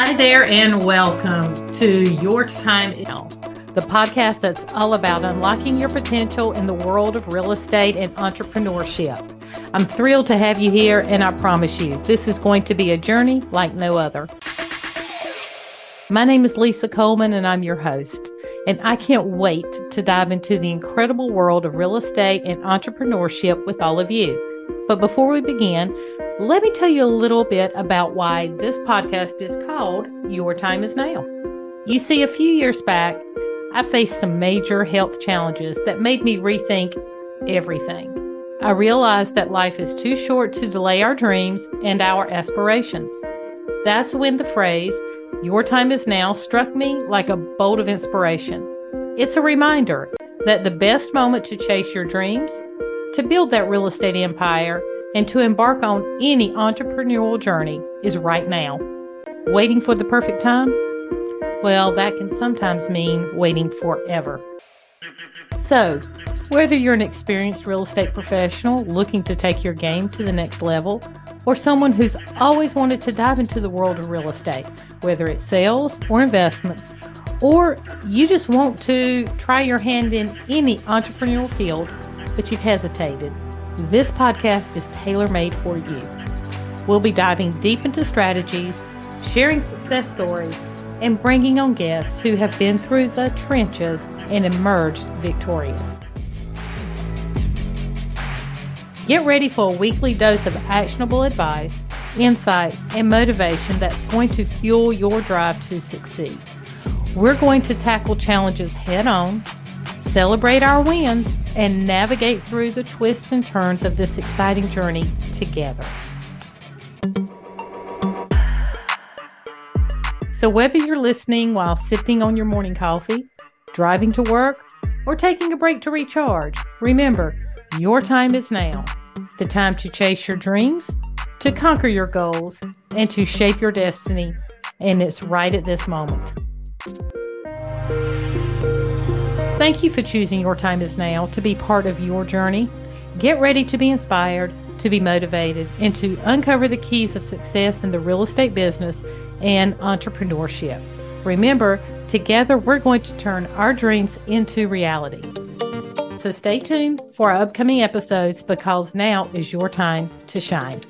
Hi there, and welcome to Your Time Now, the podcast that's all about unlocking your potential in the world of real estate and entrepreneurship. I'm thrilled to have you here, and I promise you, this is going to be a journey like no other. My name is Lisa Coleman, and I'm your host. And I can't wait to dive into the incredible world of real estate and entrepreneurship with all of you. But before we begin, let me tell you a little bit about why this podcast is called Your Time Is Now. You see, a few years back, I faced some major health challenges that made me rethink everything. I realized that life is too short to delay our dreams and our aspirations. That's when the phrase, Your Time Is Now, struck me like a bolt of inspiration. It's a reminder that the best moment to chase your dreams, to build that real estate empire, and to embark on any entrepreneurial journey is right now. Waiting for the perfect time? Well, that can sometimes mean waiting forever. So, whether you're an experienced real estate professional looking to take your game to the next level, or someone who's always wanted to dive into the world of real estate, whether it's sales or investments, or you just want to try your hand in any entrepreneurial field, but you've hesitated, this podcast is tailor made for you. We'll be diving deep into strategies, sharing success stories, and bringing on guests who have been through the trenches and emerged victorious. Get ready for a weekly dose of actionable advice, insights, and motivation that's going to fuel your drive to succeed. We're going to tackle challenges head on celebrate our wins, and navigate through the twists and turns of this exciting journey together. So, whether you're listening while sipping on your morning coffee, driving to work, or taking a break to recharge, remember your time is now. The time to chase your dreams, to conquer your goals, and to shape your destiny. And it's right at this moment. Thank you for choosing Your Time Is Now to be part of your journey. Get ready to be inspired, to be motivated, and to uncover the keys of success in the real estate business and entrepreneurship. Remember, together we're going to turn our dreams into reality. So stay tuned for our upcoming episodes because now is your time to shine.